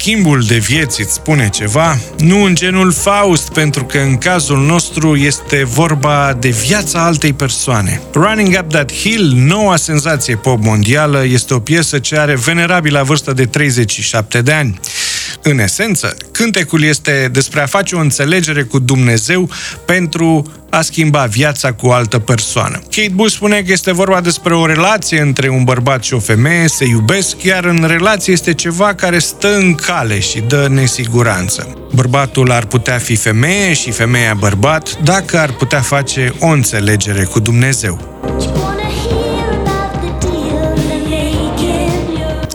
schimbul de vieți îți spune ceva, nu în genul Faust, pentru că în cazul nostru este vorba de viața altei persoane. Running Up That Hill, noua senzație pop mondială, este o piesă ce are venerabilă vârstă de 37 de ani. În esență, cântecul este despre a face o înțelegere cu Dumnezeu pentru a schimba viața cu o altă persoană. Kate Bush spune că este vorba despre o relație între un bărbat și o femeie, se iubesc, iar în relație este ceva care stă în cale și dă nesiguranță. Bărbatul ar putea fi femeie și femeia bărbat dacă ar putea face o înțelegere cu Dumnezeu.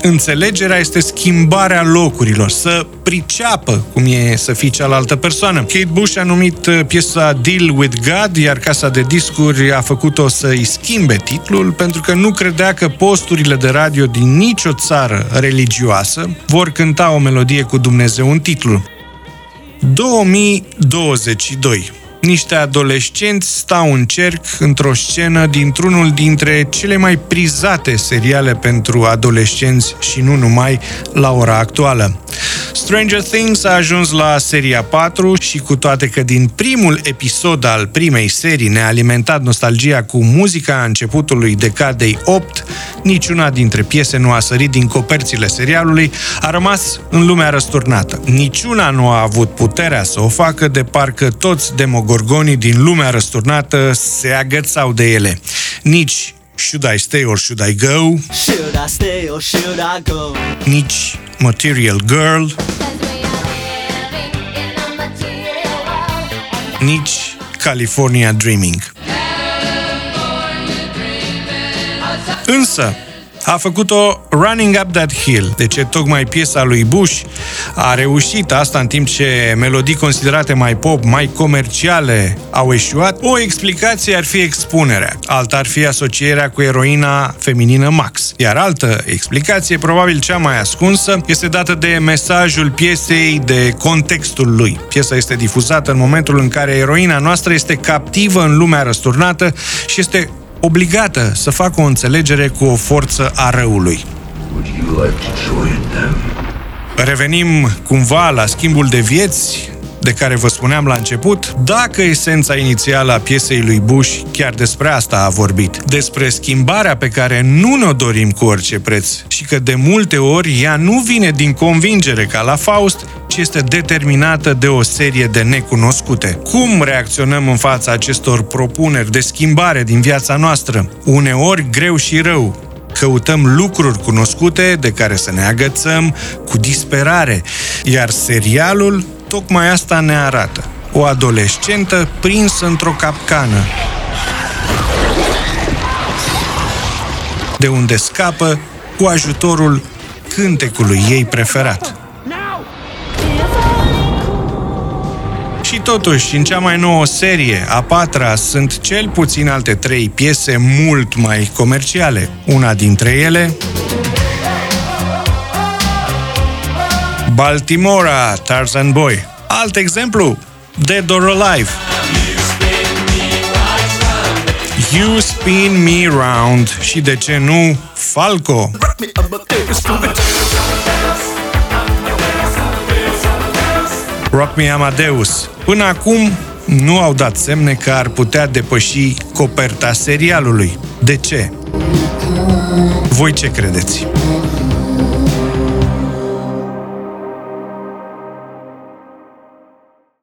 Înțelegerea este schimbarea locurilor, să priceapă cum e să fii cealaltă persoană. Kate Bush a numit uh, piesa Deal with God, iar casa de discuri a făcut-o să-i schimbe titlul pentru că nu credea că posturile de radio din nicio țară religioasă vor cânta o melodie cu Dumnezeu în titlu. 2022 niște adolescenți stau în cerc într-o scenă dintr-unul dintre cele mai prizate seriale pentru adolescenți și nu numai la ora actuală. Stranger Things a ajuns la seria 4 și cu toate că din primul episod al primei serii ne-a alimentat nostalgia cu muzica începutului decadei 8, niciuna dintre piese nu a sărit din coperțile serialului, a rămas în lumea răsturnată. Niciuna nu a avut puterea să o facă de parcă toți demogorgonii din lumea răsturnată se agățau de ele. Nici Should I Stay or Should I Go? Should I stay or should I go? Nici Material Girl. Nici California Dreaming. Însă, a făcut-o Running Up That Hill. De ce tocmai piesa lui Bush a reușit asta în timp ce melodii considerate mai pop, mai comerciale au eșuat? O explicație ar fi expunerea. Alta ar fi asocierea cu eroina feminină Max. Iar altă explicație, probabil cea mai ascunsă, este dată de mesajul piesei, de contextul lui. Piesa este difuzată în momentul în care eroina noastră este captivă în lumea răsturnată și este obligată să facă o înțelegere cu o forță a răului. Revenim cumva la schimbul de vieți de care vă spuneam la început, dacă esența inițială a piesei lui Bush chiar despre asta a vorbit, despre schimbarea pe care nu ne-o dorim cu orice preț și că de multe ori ea nu vine din convingere ca la Faust, ci este determinată de o serie de necunoscute. Cum reacționăm în fața acestor propuneri de schimbare din viața noastră? Uneori greu și rău, căutăm lucruri cunoscute de care să ne agățăm cu disperare, iar serialul tocmai asta ne arată. O adolescentă prinsă într-o capcană, de unde scapă cu ajutorul cântecului ei preferat. Și totuși, în cea mai nouă serie, a patra, sunt cel puțin alte trei piese mult mai comerciale. Una dintre ele, Baltimora, Tarzan Boy. Alt exemplu, Dead or Alive. You Spin Me Round și de ce nu Falco. Rock Me Amadeus. Până acum nu au dat semne că ar putea depăși coperta serialului. De ce? Voi ce credeți?